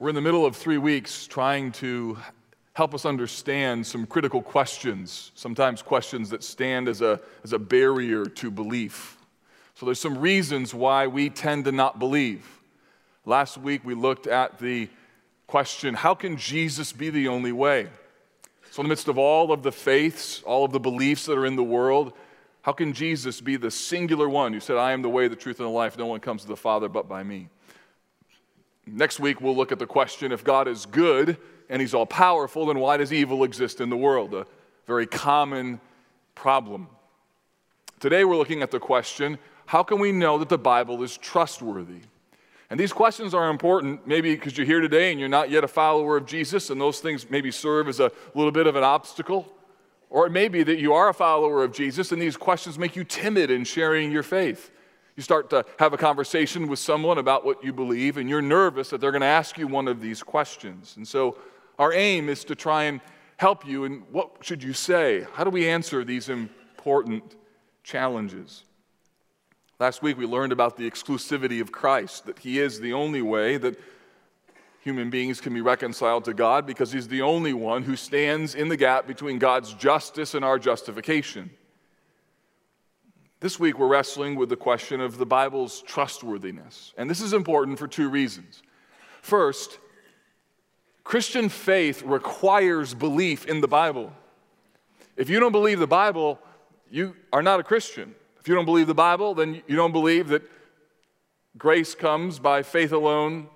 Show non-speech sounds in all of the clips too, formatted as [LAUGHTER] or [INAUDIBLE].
We're in the middle of three weeks trying to help us understand some critical questions, sometimes questions that stand as a, as a barrier to belief. So there's some reasons why we tend to not believe. Last week we looked at the question how can Jesus be the only way? So, in the midst of all of the faiths, all of the beliefs that are in the world, how can Jesus be the singular one who said, I am the way, the truth, and the life? No one comes to the Father but by me. Next week, we'll look at the question if God is good and He's all powerful, then why does evil exist in the world? A very common problem. Today, we're looking at the question how can we know that the Bible is trustworthy? And these questions are important, maybe because you're here today and you're not yet a follower of Jesus, and those things maybe serve as a little bit of an obstacle. Or it may be that you are a follower of Jesus and these questions make you timid in sharing your faith. You start to have a conversation with someone about what you believe, and you're nervous that they're going to ask you one of these questions. And so, our aim is to try and help you. And what should you say? How do we answer these important challenges? Last week we learned about the exclusivity of Christ, that He is the only way that human beings can be reconciled to God because He's the only one who stands in the gap between God's justice and our justification. This week we're wrestling with the question of the Bible's trustworthiness. And this is important for two reasons. First, Christian faith requires belief in the Bible. If you don't believe the Bible, you are not a Christian. If you don't believe the Bible, then you don't believe that grace comes by faith alone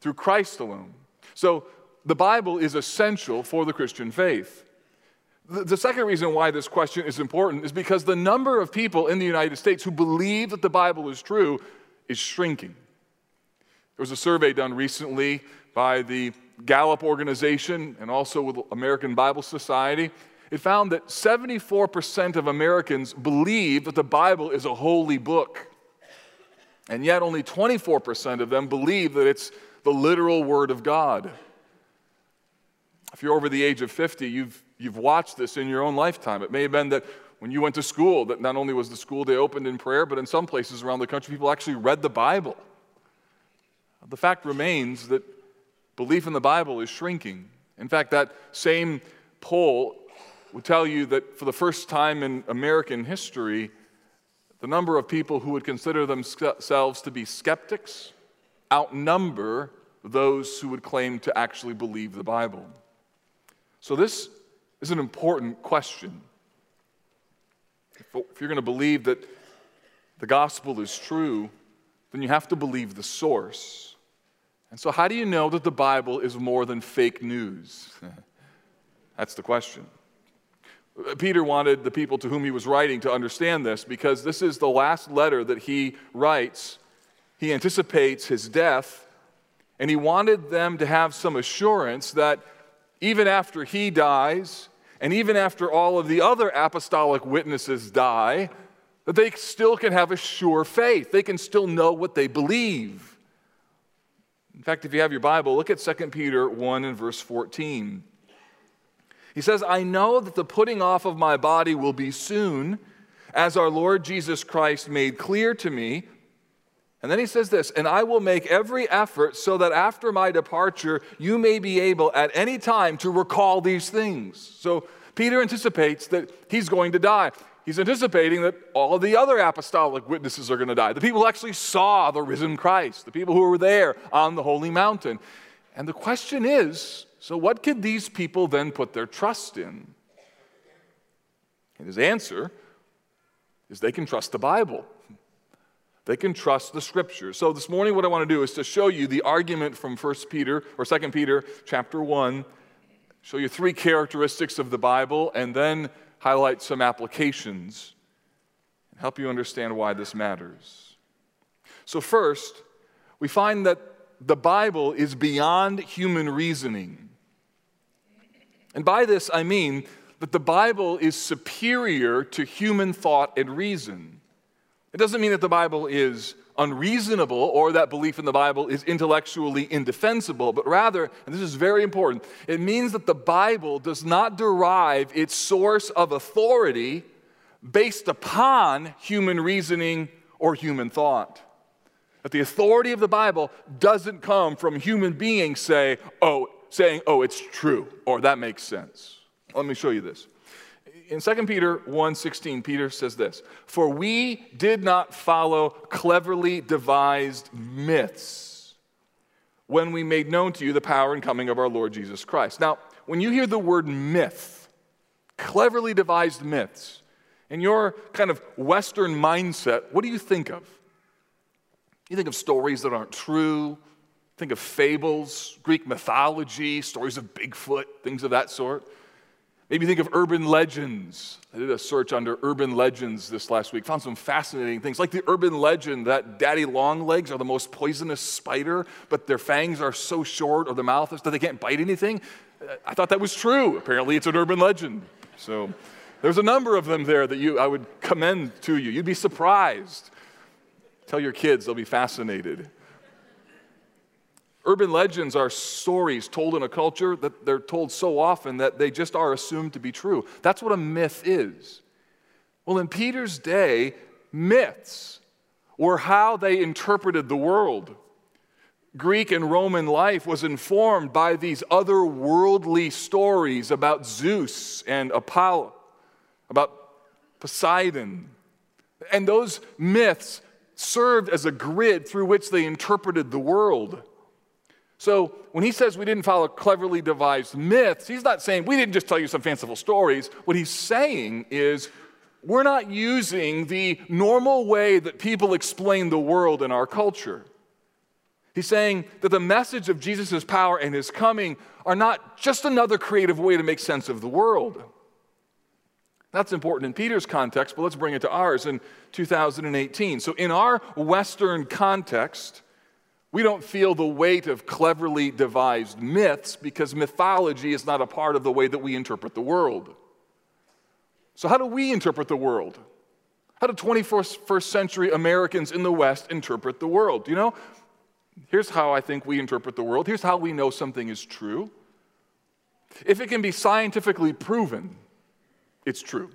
through Christ alone. So the Bible is essential for the Christian faith. The second reason why this question is important is because the number of people in the United States who believe that the Bible is true is shrinking. There was a survey done recently by the Gallup organization and also with American Bible Society it found that 74% of Americans believe that the Bible is a holy book. And yet, only 24% of them believe that it's the literal Word of God. If you're over the age of 50, you've, you've watched this in your own lifetime. It may have been that when you went to school, that not only was the school day opened in prayer, but in some places around the country, people actually read the Bible. The fact remains that belief in the Bible is shrinking. In fact, that same poll would tell you that for the first time in American history, the number of people who would consider themselves to be skeptics outnumber those who would claim to actually believe the Bible. So, this is an important question. If you're going to believe that the gospel is true, then you have to believe the source. And so, how do you know that the Bible is more than fake news? [LAUGHS] That's the question. Uh, Peter wanted the people to whom he was writing to understand this because this is the last letter that he writes. He anticipates his death, and he wanted them to have some assurance that even after he dies, and even after all of the other apostolic witnesses die, that they still can have a sure faith. They can still know what they believe. In fact, if you have your Bible, look at 2 Peter 1 and verse 14. He says, I know that the putting off of my body will be soon, as our Lord Jesus Christ made clear to me. And then he says this, and I will make every effort so that after my departure, you may be able at any time to recall these things. So Peter anticipates that he's going to die. He's anticipating that all of the other apostolic witnesses are going to die. The people who actually saw the risen Christ, the people who were there on the holy mountain. And the question is so, what could these people then put their trust in? And his answer is they can trust the Bible. They can trust the scriptures. So this morning what I want to do is to show you the argument from 1 Peter or 2 Peter chapter 1, show you three characteristics of the Bible and then highlight some applications and help you understand why this matters. So first, we find that the Bible is beyond human reasoning. And by this, I mean that the Bible is superior to human thought and reason. It doesn't mean that the Bible is unreasonable or that belief in the Bible is intellectually indefensible, but rather, and this is very important, it means that the Bible does not derive its source of authority based upon human reasoning or human thought. That the authority of the Bible doesn't come from human beings say, oh, saying, oh, it's true, or that makes sense. Let me show you this. In 2 Peter 1:16, Peter says this: For we did not follow cleverly devised myths when we made known to you the power and coming of our Lord Jesus Christ. Now, when you hear the word myth, cleverly devised myths, in your kind of Western mindset, what do you think of? You think of stories that aren't true, think of fables, Greek mythology, stories of Bigfoot, things of that sort. Maybe think of urban legends. I did a search under urban legends this last week, found some fascinating things, like the urban legend that daddy long legs are the most poisonous spider, but their fangs are so short or the mouth is that they can't bite anything. Uh, I thought that was true. Apparently, it's an urban legend. So there's a number of them there that you, I would commend to you. You'd be surprised. Tell your kids, they'll be fascinated. Urban legends are stories told in a culture that they're told so often that they just are assumed to be true. That's what a myth is. Well, in Peter's day, myths were how they interpreted the world. Greek and Roman life was informed by these otherworldly stories about Zeus and Apollo, about Poseidon. And those myths served as a grid through which they interpreted the world. So when he says we didn't follow cleverly devised myths, he's not saying we didn't just tell you some fanciful stories. What he's saying is we're not using the normal way that people explain the world in our culture. He's saying that the message of Jesus' power and his coming are not just another creative way to make sense of the world. That's important in Peter's context, but let's bring it to ours in 2018. So, in our Western context, we don't feel the weight of cleverly devised myths because mythology is not a part of the way that we interpret the world. So, how do we interpret the world? How do 21st century Americans in the West interpret the world? You know, here's how I think we interpret the world. Here's how we know something is true. If it can be scientifically proven, it's true.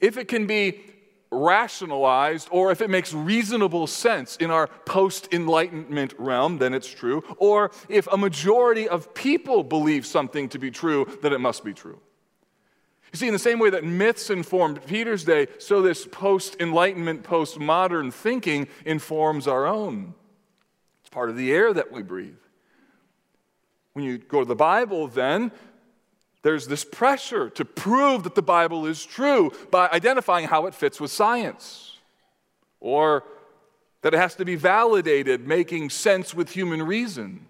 If it can be rationalized or if it makes reasonable sense in our post enlightenment realm, then it's true. Or if a majority of people believe something to be true, then it must be true. You see, in the same way that myths informed Peter's day, so this post enlightenment, post modern thinking informs our own. It's part of the air that we breathe. When you go to the Bible, then, there's this pressure to prove that the Bible is true by identifying how it fits with science, or that it has to be validated, making sense with human reason,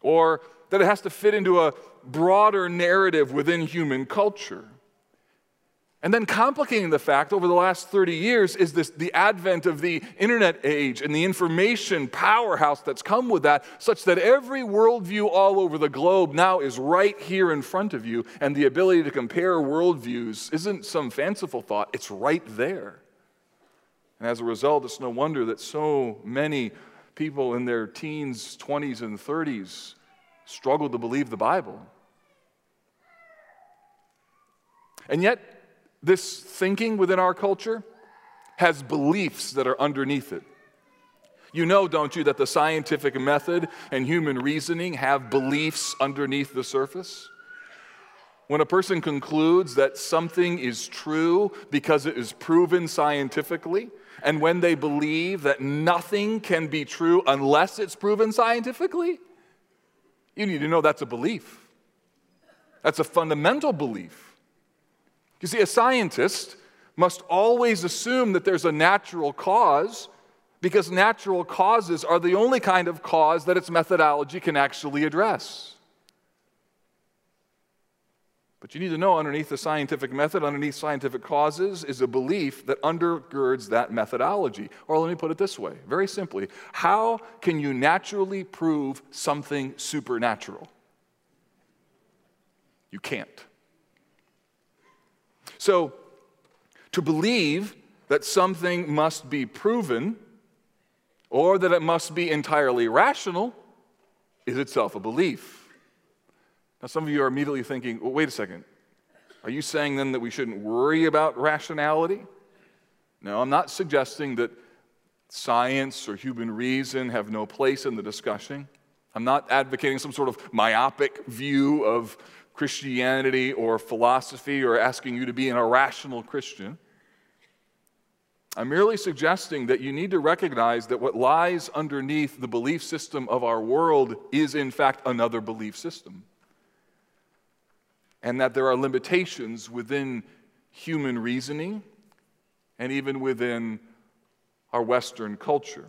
or that it has to fit into a broader narrative within human culture. And then complicating the fact over the last 30 years is this the advent of the internet age and the information powerhouse that's come with that, such that every worldview all over the globe now is right here in front of you, and the ability to compare worldviews isn't some fanciful thought, it's right there. And as a result, it's no wonder that so many people in their teens, 20s, and 30s struggle to believe the Bible. And yet, this thinking within our culture has beliefs that are underneath it. You know, don't you, that the scientific method and human reasoning have beliefs underneath the surface? When a person concludes that something is true because it is proven scientifically, and when they believe that nothing can be true unless it's proven scientifically, you need to know that's a belief. That's a fundamental belief. You see, a scientist must always assume that there's a natural cause because natural causes are the only kind of cause that its methodology can actually address. But you need to know underneath the scientific method, underneath scientific causes, is a belief that undergirds that methodology. Or let me put it this way very simply how can you naturally prove something supernatural? You can't. So, to believe that something must be proven or that it must be entirely rational is itself a belief. Now, some of you are immediately thinking, well, wait a second. Are you saying then that we shouldn't worry about rationality? No, I'm not suggesting that Science or human reason have no place in the discussion. I'm not advocating some sort of myopic view of Christianity or philosophy or asking you to be an irrational Christian. I'm merely suggesting that you need to recognize that what lies underneath the belief system of our world is, in fact, another belief system. And that there are limitations within human reasoning and even within our Western culture.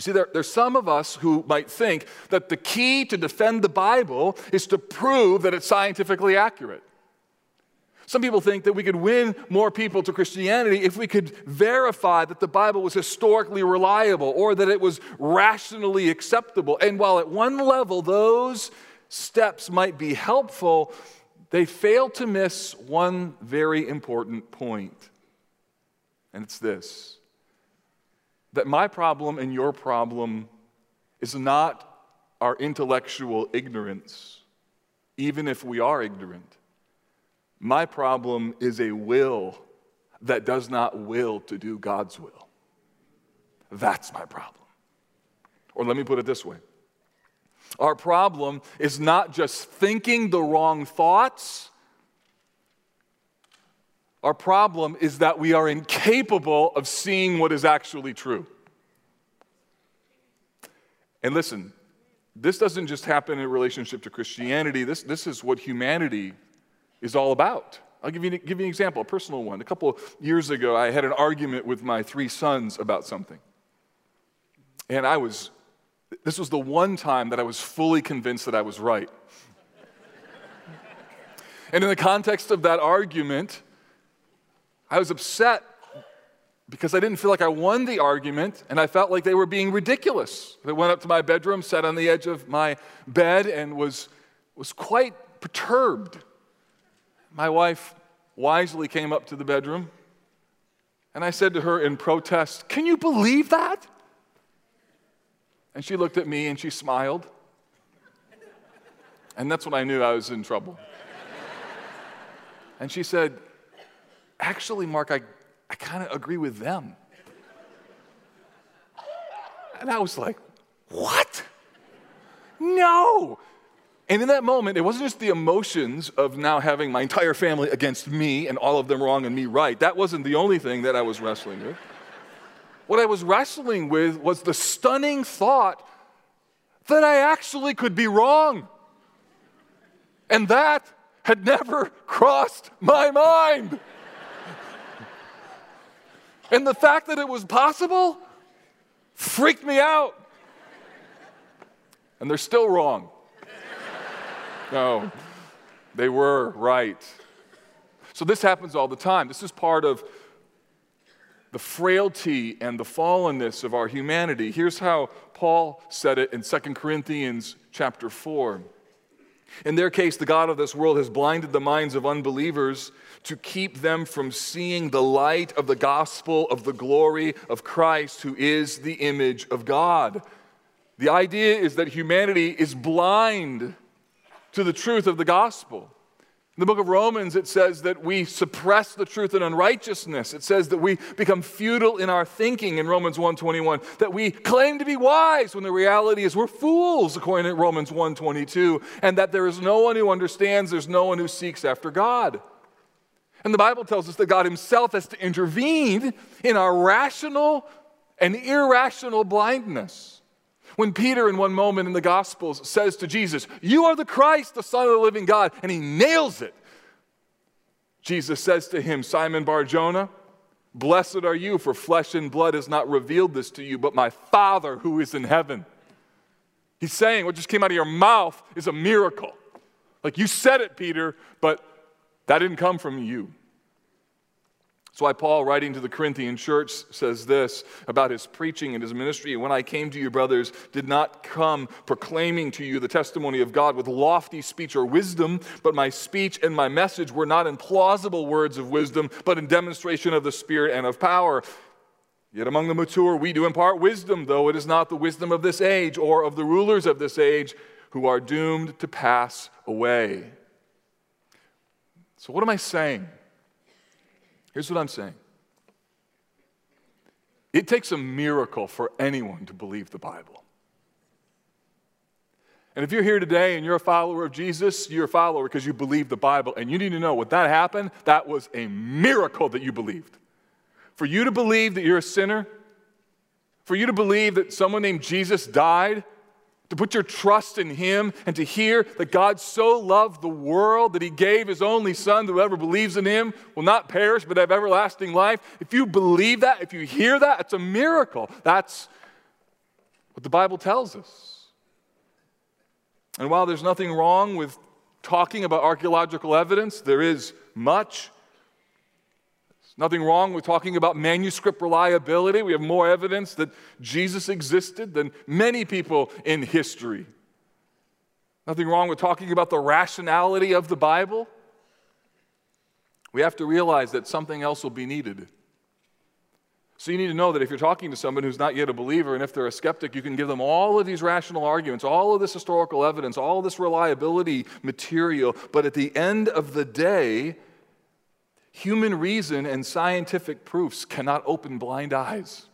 You see, there, there's some of us who might think that the key to defend the Bible is to prove that it's scientifically accurate. Some people think that we could win more people to Christianity if we could verify that the Bible was historically reliable or that it was rationally acceptable. And while at one level those steps might be helpful, they fail to miss one very important point. And it's this that my problem and your problem is not our intellectual ignorance, even if we are ignorant. My problem is a will that does not will to do God's will. That's my problem. Or let me put it this way our problem is not just thinking the wrong thoughts. Our problem is that we are incapable of seeing what is actually true. And listen, this doesn't just happen in relationship to Christianity, this, this is what humanity is all about. I'll give you, give you an example, a personal one. A couple years ago, I had an argument with my three sons about something. And I was, this was the one time that I was fully convinced that I was right. and in the context of that argument, I was upset because I didn't feel like I won the argument and I felt like they were being ridiculous. I went up to my bedroom, sat on the edge of my bed, and was, was quite perturbed. My wife wisely came up to the bedroom and I said to her in protest, Can you believe that? And she looked at me and she smiled. And that's when I knew I was in trouble. And she said, Actually, Mark, I, I kind of agree with them. And I was like, What? No. And in that moment, it wasn't just the emotions of now having my entire family against me and all of them wrong and me right. That wasn't the only thing that I was wrestling with. What I was wrestling with was the stunning thought that I actually could be wrong. And that had never [LAUGHS] crossed my mind. And the fact that it was possible freaked me out. And they're still wrong. No, they were right. So this happens all the time. This is part of the frailty and the fallenness of our humanity. Here's how Paul said it in 2 Corinthians chapter 4. In their case, the God of this world has blinded the minds of unbelievers to keep them from seeing the light of the gospel of the glory of Christ, who is the image of God. The idea is that humanity is blind to the truth of the gospel. In the book of Romans, it says that we suppress the truth in unrighteousness. It says that we become futile in our thinking in Romans 1:21, that we claim to be wise when the reality is we're fools, according to Romans 1:22, and that there is no one who understands, there's no one who seeks after God. And the Bible tells us that God Himself has to intervene in our rational and irrational blindness. When Peter, in one moment in the Gospels, says to Jesus, You are the Christ, the Son of the living God, and he nails it. Jesus says to him, Simon Bar Jonah, Blessed are you, for flesh and blood has not revealed this to you, but my Father who is in heaven. He's saying what just came out of your mouth is a miracle. Like you said it, Peter, but that didn't come from you. That's why Paul, writing to the Corinthian church, says this about his preaching and his ministry. When I came to you, brothers, did not come proclaiming to you the testimony of God with lofty speech or wisdom, but my speech and my message were not in plausible words of wisdom, but in demonstration of the Spirit and of power. Yet among the mature, we do impart wisdom, though it is not the wisdom of this age or of the rulers of this age who are doomed to pass away. So, what am I saying? Here's what I'm saying It takes a miracle for anyone to believe the Bible. And if you're here today and you're a follower of Jesus, you're a follower because you believe the Bible. And you need to know what that happened, that was a miracle that you believed. For you to believe that you're a sinner, for you to believe that someone named Jesus died, to put your trust in Him, and to hear that God so loved the world that He gave His only Son, whoever believes in Him will not perish but have everlasting life. If you believe that, if you hear that, it's a miracle. That's what the Bible tells us. And while there's nothing wrong with talking about archaeological evidence, there is much. Nothing wrong with talking about manuscript reliability. We have more evidence that Jesus existed than many people in history. Nothing wrong with talking about the rationality of the Bible. We have to realize that something else will be needed. So you need to know that if you're talking to someone who's not yet a believer, and if they're a skeptic, you can give them all of these rational arguments, all of this historical evidence, all this reliability material. But at the end of the day, human reason and scientific proofs cannot open blind eyes.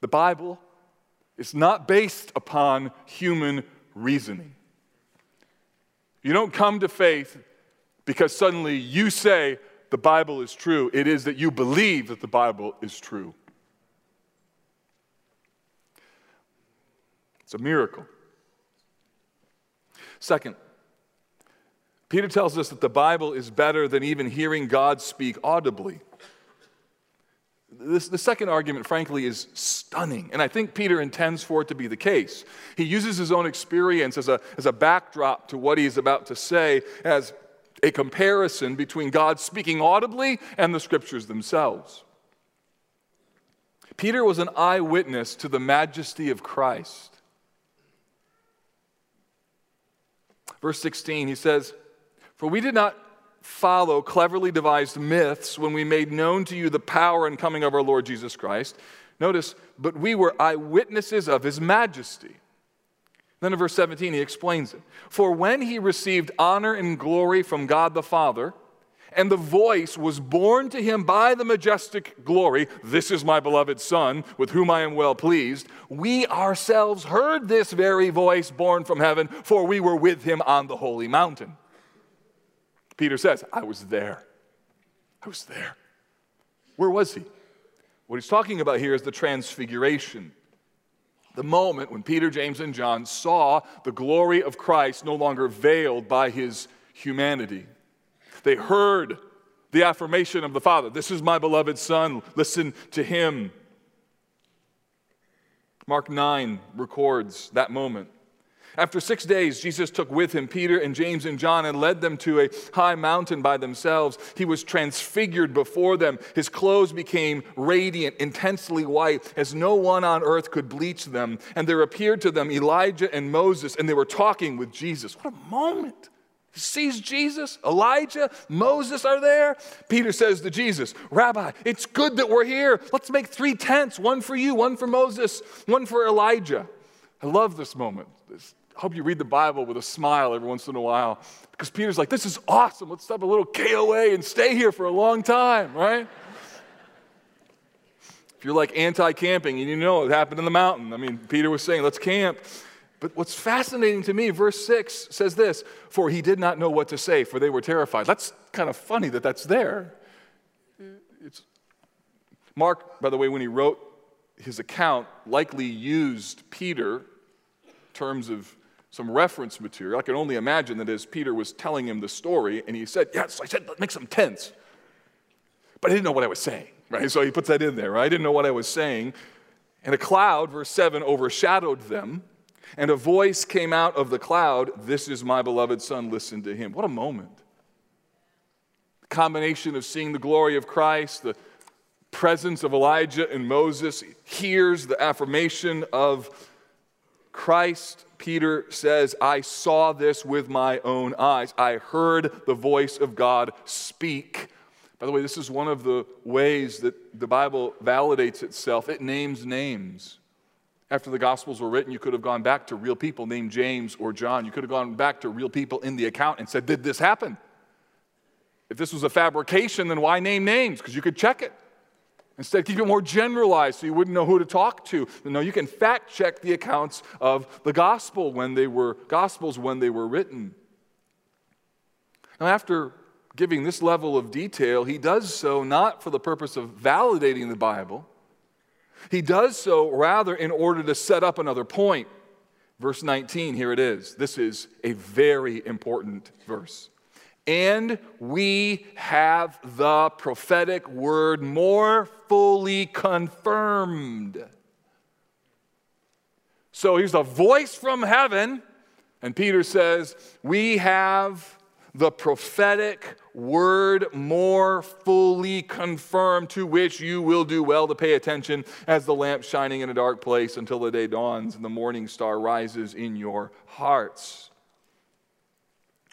The Bible is not based upon human reasoning. You don't come to faith because suddenly you say, the Bible is true, it is that you believe that the Bible is true. It's a miracle. Second, Peter tells us that the Bible is better than even hearing God speak audibly. This, the second argument, frankly, is stunning, and I think Peter intends for it to be the case. He uses his own experience as a, as a backdrop to what he's about to say as a comparison between God speaking audibly and the scriptures themselves. Peter was an eyewitness to the majesty of Christ. Verse 16, he says, For we did not follow cleverly devised myths when we made known to you the power and coming of our Lord Jesus Christ. Notice, but we were eyewitnesses of his majesty. Then in verse 17, he explains it. For when he received honor and glory from God the Father, and the voice was borne to him by the majestic glory, This is my beloved Son, with whom I am well pleased, we ourselves heard this very voice borne from heaven, for we were with him on the holy mountain. Peter says, I was there. I was there. Where was he? What he's talking about here is the transfiguration the moment when Peter, James, and John saw the glory of Christ no longer veiled by his humanity. They heard the affirmation of the Father This is my beloved Son, listen to him. Mark 9 records that moment. After six days, Jesus took with him Peter and James and John and led them to a high mountain by themselves. He was transfigured before them. His clothes became radiant, intensely white, as no one on earth could bleach them. And there appeared to them Elijah and Moses, and they were talking with Jesus. What a moment! He sees Jesus, Elijah, Moses are there. Peter says to Jesus, Rabbi, it's good that we're here. Let's make three tents one for you, one for Moses, one for Elijah. I love this moment. This hope you read the Bible with a smile every once in a while because Peter's like, this is awesome. Let's have a little KOA and stay here for a long time, right? if you're like anti camping and you know it happened in the mountain, I mean, Peter was saying, let's camp. But what's fascinating to me, verse 6 says this For he did not know what to say, for they were terrified. That's kind of funny that that's there. It's, Mark, by the way, when he wrote his account, likely used Peter terms of some reference material. I can only imagine that as Peter was telling him the story, and he said, Yes, I said, make some tents. But I didn't know what I was saying, right? So he puts that in there, right? I didn't know what I was saying. And a cloud, verse 7, overshadowed them, and a voice came out of the cloud This is my beloved Son, listen to him. What a moment. The combination of seeing the glory of Christ, the presence of Elijah and Moses, hears the affirmation of Christ, Peter says, I saw this with my own eyes. I heard the voice of God speak. By the way, this is one of the ways that the Bible validates itself. It names names. After the Gospels were written, you could have gone back to real people named James or John. You could have gone back to real people in the account and said, Did this happen? If this was a fabrication, then why name names? Because you could check it. Instead, keep it more generalized so you wouldn't know who to talk to. No, you can fact check the accounts of the gospel when they were gospels when they were written. Now, after giving this level of detail, he does so not for the purpose of validating the Bible. He does so rather in order to set up another point. Verse 19, here it is. This is a very important verse. And we have the prophetic word more fully confirmed. So here's a voice from heaven, and Peter says, We have the prophetic word more fully confirmed, to which you will do well to pay attention as the lamp shining in a dark place until the day dawns and the morning star rises in your hearts.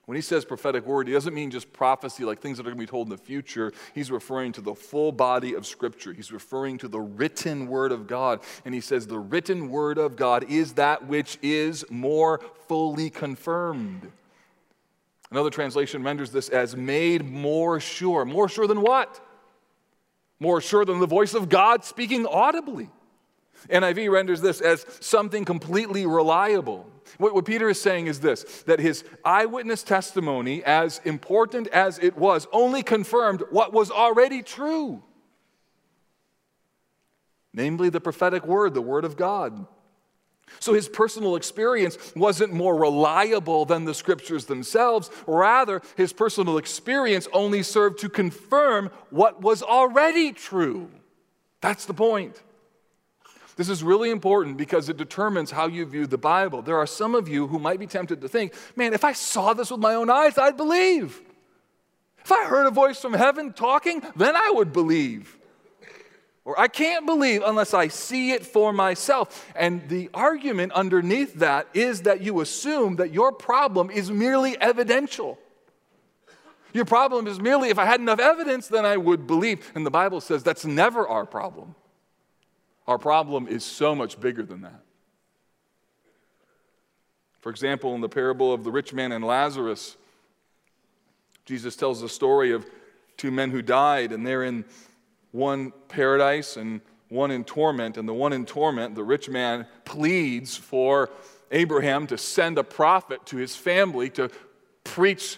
When he says prophetic word, he doesn't mean just prophecy, like things that are going to be told in the future. He's referring to the full body of Scripture. He's referring to the written word of God. And he says the written word of God is that which is more fully confirmed. Another translation renders this as made more sure. More sure than what? More sure than the voice of God speaking audibly. NIV renders this as something completely reliable. What, what, Peter is saying is this that his eyewitness testimony, as important as it was, only confirmed what was already true namely the prophetic word, the word of God. So his personal experience wasn't more reliable than the scriptures themselves. Rather, his personal experience only served to confirm what was already true. That's the point. This is really important because it determines how you view the Bible. There are some of you who might be tempted to think, man, if I saw this with my own eyes, I'd believe. If I heard a voice from heaven talking, then I would believe. Or I can't believe unless I see it for myself. And the argument underneath that is that you assume that your problem is merely evidential. Your problem is merely if I had enough evidence, then I would believe. And the Bible says that's never our problem. Our problem is so much bigger than that. For example, in the parable of the rich man and Lazarus, Jesus tells the story of two men who died, and they're in one paradise and one in torment. And the one in torment, the rich man pleads for Abraham to send a prophet to his family to preach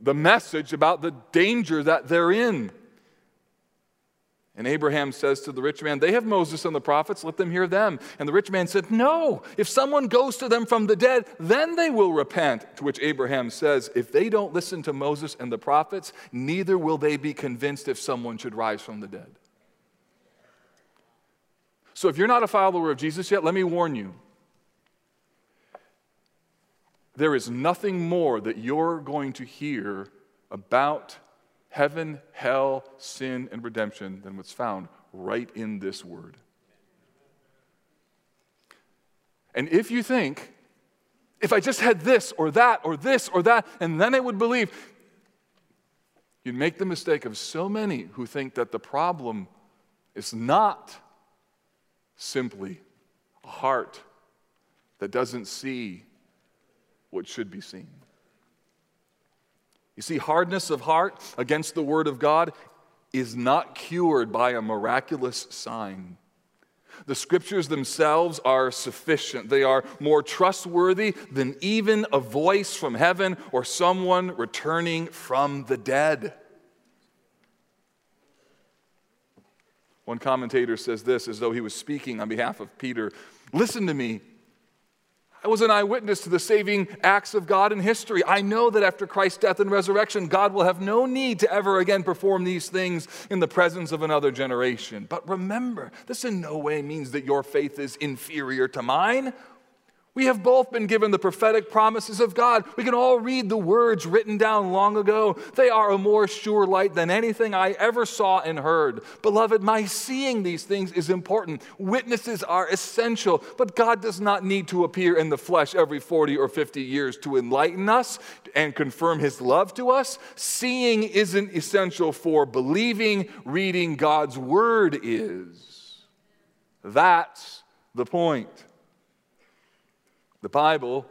the message about the danger that they're in. And Abraham says to the rich man, They have Moses and the prophets, let them hear them. And the rich man said, No, if someone goes to them from the dead, then they will repent. To which Abraham says, If they don't listen to Moses and the prophets, neither will they be convinced if someone should rise from the dead. So if you're not a follower of Jesus yet, let me warn you. There is nothing more that you're going to hear about heaven, hell, sin, and redemption than what's found right in this word. And if you think, if I just had this or that or this or that, and then I would believe, you'd make the mistake of so many who think that the problem is not simply a heart that doesn't see what should be seen. You see, hardness of heart against the Word of God is not cured by a miraculous sign. The scriptures themselves are sufficient. They are more trustworthy than even a voice from heaven or someone returning from the dead. One commentator says this as though he was speaking on behalf of Peter Listen to me, I was an eyewitness to the saving acts of God in history. I know that after Christ's death and resurrection, God will have no need to ever again perform these things in the presence of another generation. But remember, this in no way means that your faith is inferior to mine. We have both been given the prophetic promises of God. We can all read the words written down long ago. They are a more sure light than anything I ever saw and heard. Beloved, my seeing these things is important. Witnesses are essential, but God does not need to appear in the flesh every 40 or 50 years to enlighten us and confirm his love to us. Seeing isn't essential for believing, reading God's word is. That's the point. The Bible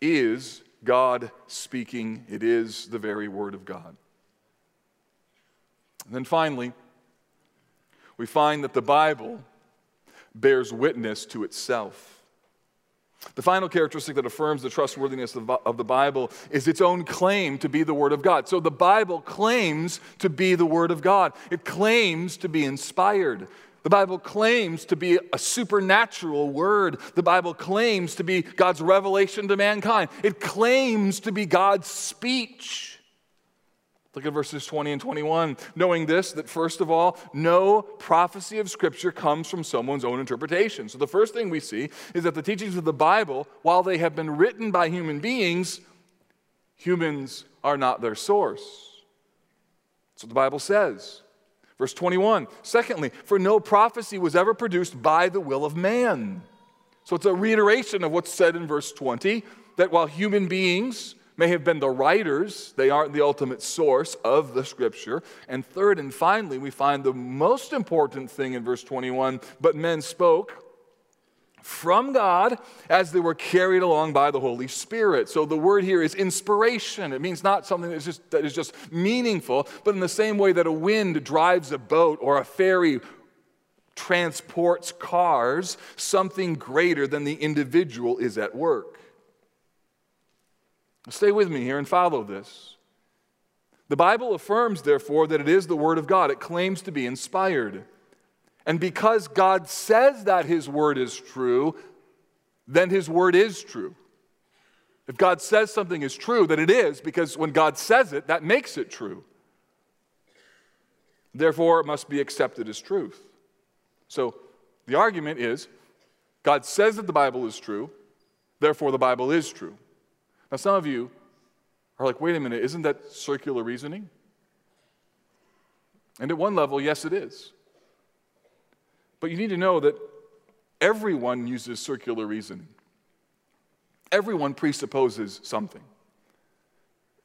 is God speaking, it is the very Word of God. And then finally, we find that the Bible bears witness to itself. The final characteristic that affirms the trustworthiness of the Bible is its own claim to be the Word of God. So the Bible claims to be the Word of God, it claims to be inspired. The Bible claims to be a supernatural word. The Bible claims to be God's revelation to mankind. It claims to be God's speech. Look at verses 20 and 21. Knowing this, that first of all, no prophecy of Scripture comes from someone's own interpretation. So the first thing we see is that the teachings of the Bible, while they have been written by human beings, humans are not their source. That's what the Bible says. Verse 21. Secondly, for no prophecy was ever produced by the will of man. So it's a reiteration of what's said in verse 20 that while human beings, may have been the writers, they aren't the ultimate source of the scripture. And third and finally, we find the most important thing in verse 21 but men spoke from God as they were carried along by the Holy Spirit. So the word here is inspiration. It means not something that is just, that is just meaningful, but in the same way that a wind drives a boat or a ferry transports cars, something greater than the individual is at work. Stay with me here and follow this. The Bible affirms, therefore, that it is the Word of God. It claims to be inspired. And because God says that His Word is true, then His Word is true. If God says something is true, then it is, because when God says it, that makes it true. Therefore, it must be accepted as truth. So the argument is God says that the Bible is true, therefore, the Bible is true. Now, some of you are like, wait a minute, isn't that circular reasoning? And at one level, yes, it is. But you need to know that everyone uses circular reasoning, everyone presupposes something.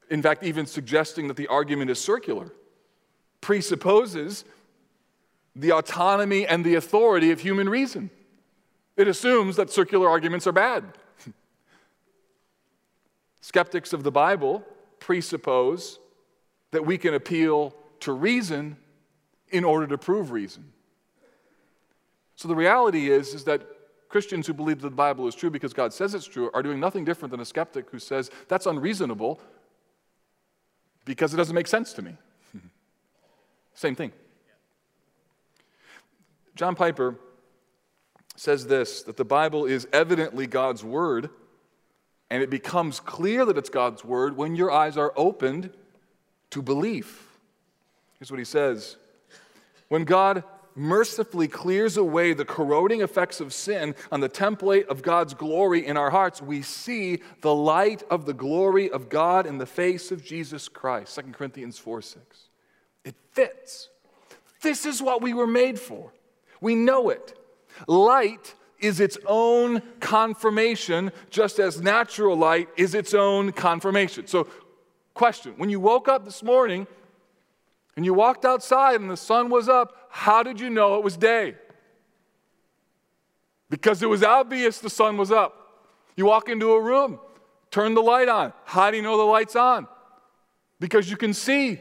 In fact, even suggesting that the argument is circular presupposes the autonomy and the authority of human reason. It assumes that circular arguments are bad. [LAUGHS] Skeptics of the Bible presuppose that we can appeal to reason in order to prove reason. So the reality is, is that Christians who believe that the Bible is true because God says it's true are doing nothing different than a skeptic who says that's unreasonable because it doesn't make sense to me. [LAUGHS] Same thing. John Piper says this that the Bible is evidently God's word and it becomes clear that it's God's word when your eyes are opened to belief. Here's what he says When God mercifully clears away the corroding effects of sin on the template of God's glory in our hearts, we see the light of the glory of God in the face of Jesus Christ. 2 Corinthians 4 6. It fits. This is what we were made for. We know it. Light is its own confirmation, just as natural light is its own confirmation. So, question when you woke up this morning and you walked outside and the sun was up, how did you know it was day? Because it was obvious the sun was up. You walk into a room, turn the light on. How do you know the light's on? Because you can see.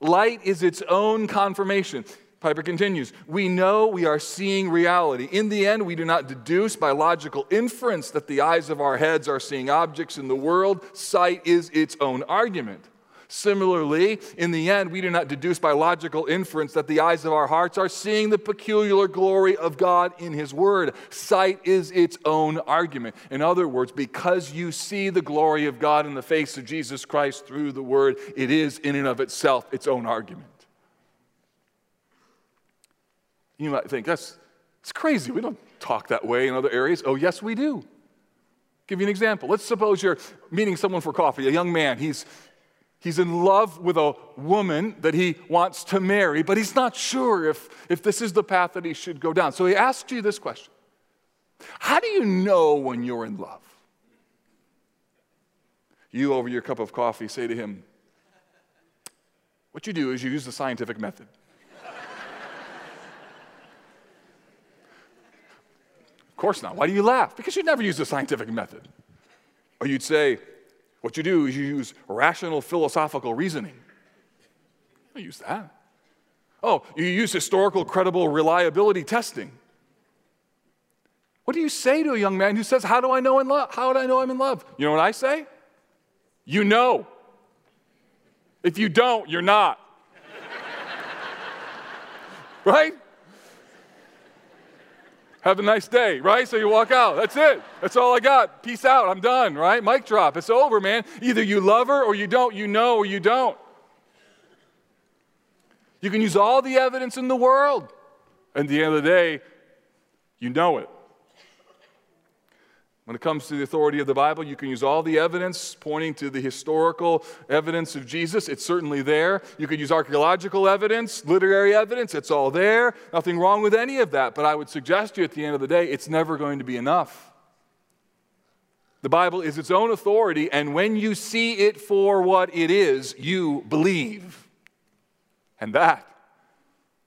Light is its own confirmation. Piper continues, we know we are seeing reality. In the end, we do not deduce by logical inference that the eyes of our heads are seeing objects in the world. Sight is its own argument. Similarly, in the end, we do not deduce by logical inference that the eyes of our hearts are seeing the peculiar glory of God in His Word. Sight is its own argument. In other words, because you see the glory of God in the face of Jesus Christ through the Word, it is in and of itself its own argument. You might think, that's, that's crazy. We don't talk that way in other areas. Oh, yes, we do. give you an example. Let's suppose you're meeting someone for coffee, a young man. He's, he's in love with a woman that he wants to marry, but he's not sure if, if this is the path that he should go down. So he asks you this question How do you know when you're in love? You, over your cup of coffee, say to him, What you do is you use the scientific method. Of course not. Why do you laugh? Because you never use the scientific method. Or you'd say, what you do is you use rational philosophical reasoning. I use that. Oh, you use historical, credible reliability testing. What do you say to a young man who says, How do I know in love? How do I know I'm in love? You know what I say? You know. If you don't, you're not. [LAUGHS] right? Have a nice day, right? So you walk out. That's it. That's all I got. Peace out. I'm done, right? Mic drop. It's over, man. Either you love her or you don't. You know or you don't. You can use all the evidence in the world. And at the end of the day, you know it. When it comes to the authority of the Bible, you can use all the evidence pointing to the historical evidence of Jesus. It's certainly there. You could use archaeological evidence, literary evidence. It's all there. Nothing wrong with any of that. But I would suggest to you at the end of the day, it's never going to be enough. The Bible is its own authority, and when you see it for what it is, you believe. And that,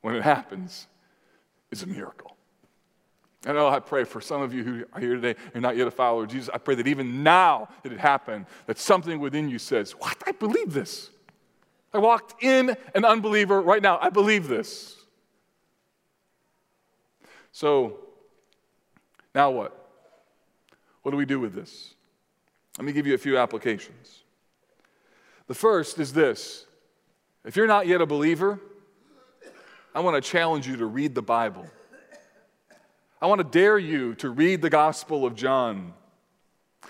when it happens, is a miracle. I know oh, I pray for some of you who are here today and not yet a follower of Jesus. I pray that even now that it happened, that something within you says, What? I believe this. I walked in an unbeliever right now. I believe this. So, now what? What do we do with this? Let me give you a few applications. The first is this if you're not yet a believer, I want to challenge you to read the Bible. I want to dare you to read the Gospel of John.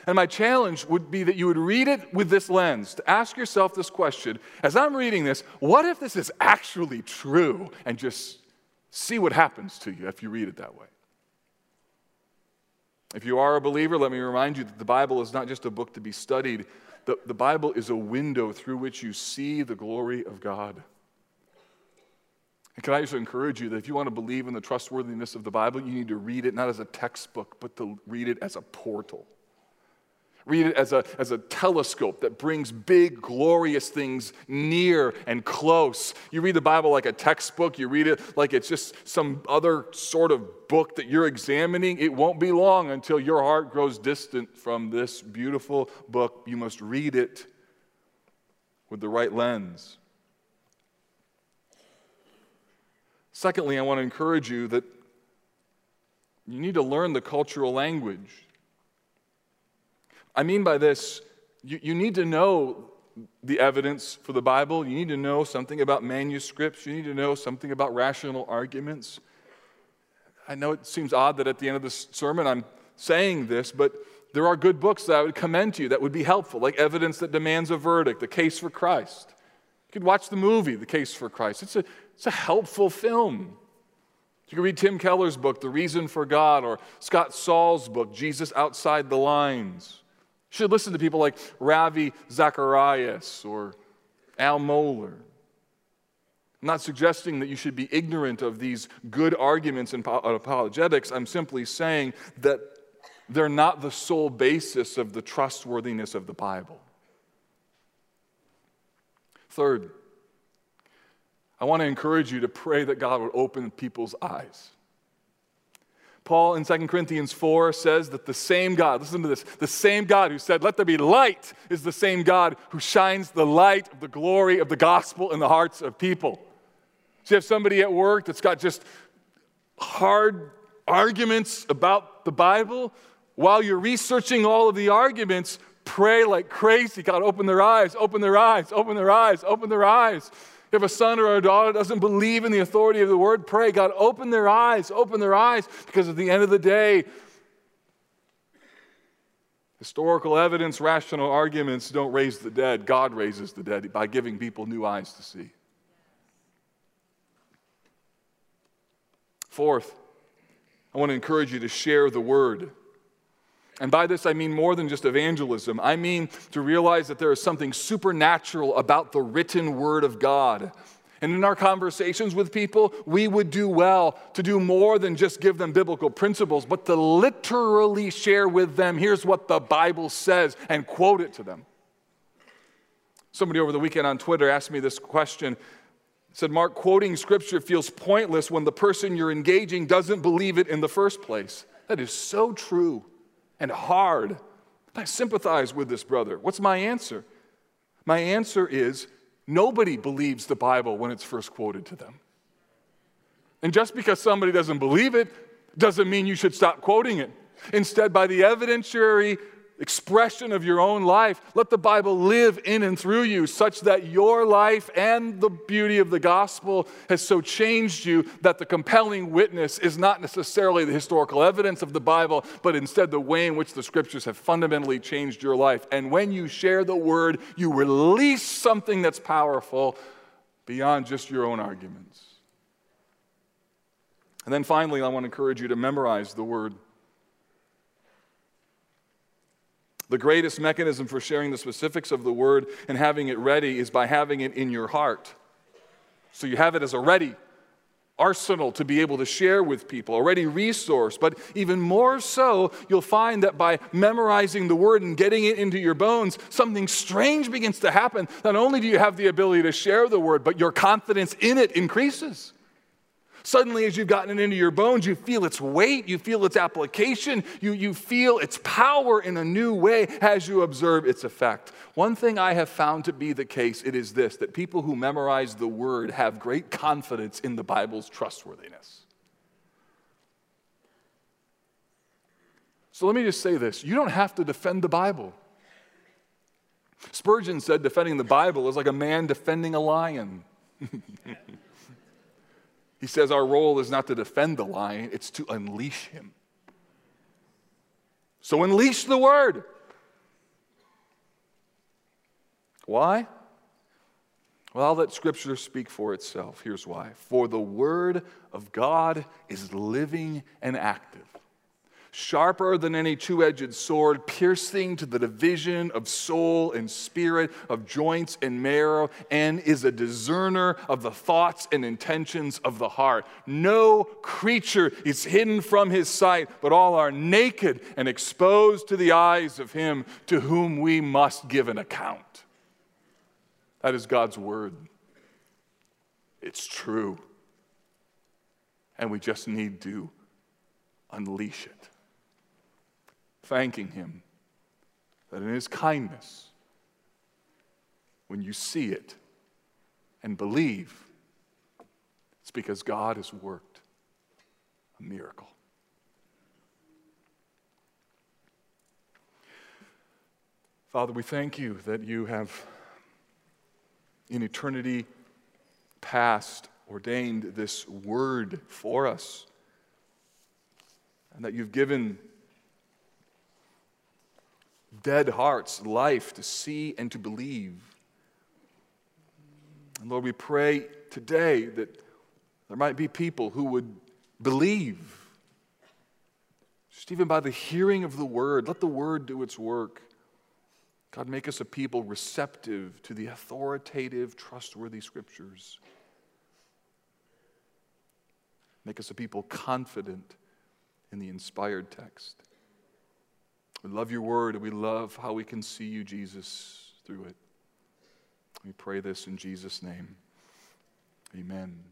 And my challenge would be that you would read it with this lens, to ask yourself this question as I'm reading this, what if this is actually true? And just see what happens to you if you read it that way. If you are a believer, let me remind you that the Bible is not just a book to be studied, the, the Bible is a window through which you see the glory of God. And can I just encourage you that if you want to believe in the trustworthiness of the Bible, you need to read it not as a textbook, but to read it as a portal. Read it as a, as a telescope that brings big, glorious things near and close. You read the Bible like a textbook, you read it like it's just some other sort of book that you're examining. It won't be long until your heart grows distant from this beautiful book. You must read it with the right lens. Secondly, I want to encourage you that you need to learn the cultural language. I mean by this, you, you need to know the evidence for the Bible. You need to know something about manuscripts. You need to know something about rational arguments. I know it seems odd that at the end of this sermon I'm saying this, but there are good books that I would commend to you that would be helpful, like Evidence That Demands a Verdict, The Case for Christ. You could watch the movie, The Case for Christ. It's a, it's a helpful film. You can read Tim Keller's book, The Reason for God, or Scott Sauls' book, Jesus Outside the Lines. You should listen to people like Ravi Zacharias or Al Mohler. I'm not suggesting that you should be ignorant of these good arguments in uh, apologetics. I'm simply saying that they're not the sole basis of the trustworthiness of the Bible. Third, I want to encourage you to pray that God would open people's eyes. Paul in 2 Corinthians 4 says that the same God, listen to this, the same God who said, Let there be light, is the same God who shines the light of the glory of the gospel in the hearts of people. So you have somebody at work that's got just hard arguments about the Bible. While you're researching all of the arguments, pray like crazy. God, open their eyes, open their eyes, open their eyes, open their eyes. Have a son or a daughter doesn't believe in the authority of the word, pray, God, open their eyes, open their eyes, because at the end of the day, historical evidence, rational arguments don't raise the dead. God raises the dead by giving people new eyes to see. Fourth, I want to encourage you to share the word. And by this, I mean more than just evangelism. I mean to realize that there is something supernatural about the written word of God. And in our conversations with people, we would do well to do more than just give them biblical principles, but to literally share with them here's what the Bible says and quote it to them. Somebody over the weekend on Twitter asked me this question. Said, Mark, quoting scripture feels pointless when the person you're engaging doesn't believe it in the first place. That is so true and hard. I sympathize with this brother. What's my answer? My answer is nobody believes the Bible when it's first quoted to them. And just because somebody doesn't believe it doesn't mean you should stop quoting it. Instead, by the evidentiary expression of your own life. Let the Bible live in and through you such that your life and the beauty of the gospel has so changed you that the compelling witness is not necessarily the historical evidence of the Bible, but instead the way in which the scriptures have fundamentally changed your life. And when you share the word, you release something that's powerful beyond just your own arguments. And then finally, I want to encourage you to memorize the word. The greatest mechanism for sharing the specifics of the word and having it ready is by having it in your heart. So you have it as a ready arsenal to be able to share with people, a ready resource. But even more so, you'll find that by memorizing the word and getting it into your bones, something strange begins to happen. Not only do you have the ability to share the word, but your confidence in it increases. Suddenly, as you've gotten it into your bones, you feel its weight, you feel its application, you, you feel its power in a new way as you observe its effect. One thing I have found to be the case, it is this that people who memorize the word have great confidence in the Bible's trustworthiness. So let me just say this you don't have to defend the Bible. Spurgeon said defending the Bible is like a man defending a lion. [LAUGHS] He says our role is not to defend the lion, it's to unleash him. So unleash the word. Why? Well, I'll let Scripture speak for itself. Here's why. For the Word of God is living and active sharper than any two edged sword, piercing to the division of soul and spirit, of joints and marrow, and is a discerner of the thoughts and intentions of the heart. No creature is hidden from his sight, but all are naked and exposed to the eyes of him to whom we must give an account. That is God's word. It's true. And we just need to unleash it thanking Him that in His kindness, when you see it and believe, it's because God has worked a miracle. Father, we thank you that you have, in eternity past, ordained this word for us, and that you've given dead hearts life to see and to believe. And Lord, we pray today that there might be people who would believe, just even by the hearing of the word. Let the word do its work. God, make us a people receptive to the authoritative, trustworthy scriptures. Make us a people confident in the inspired text. We love your word and we love how we can see you, Jesus, through it. We pray this in Jesus' name. Amen.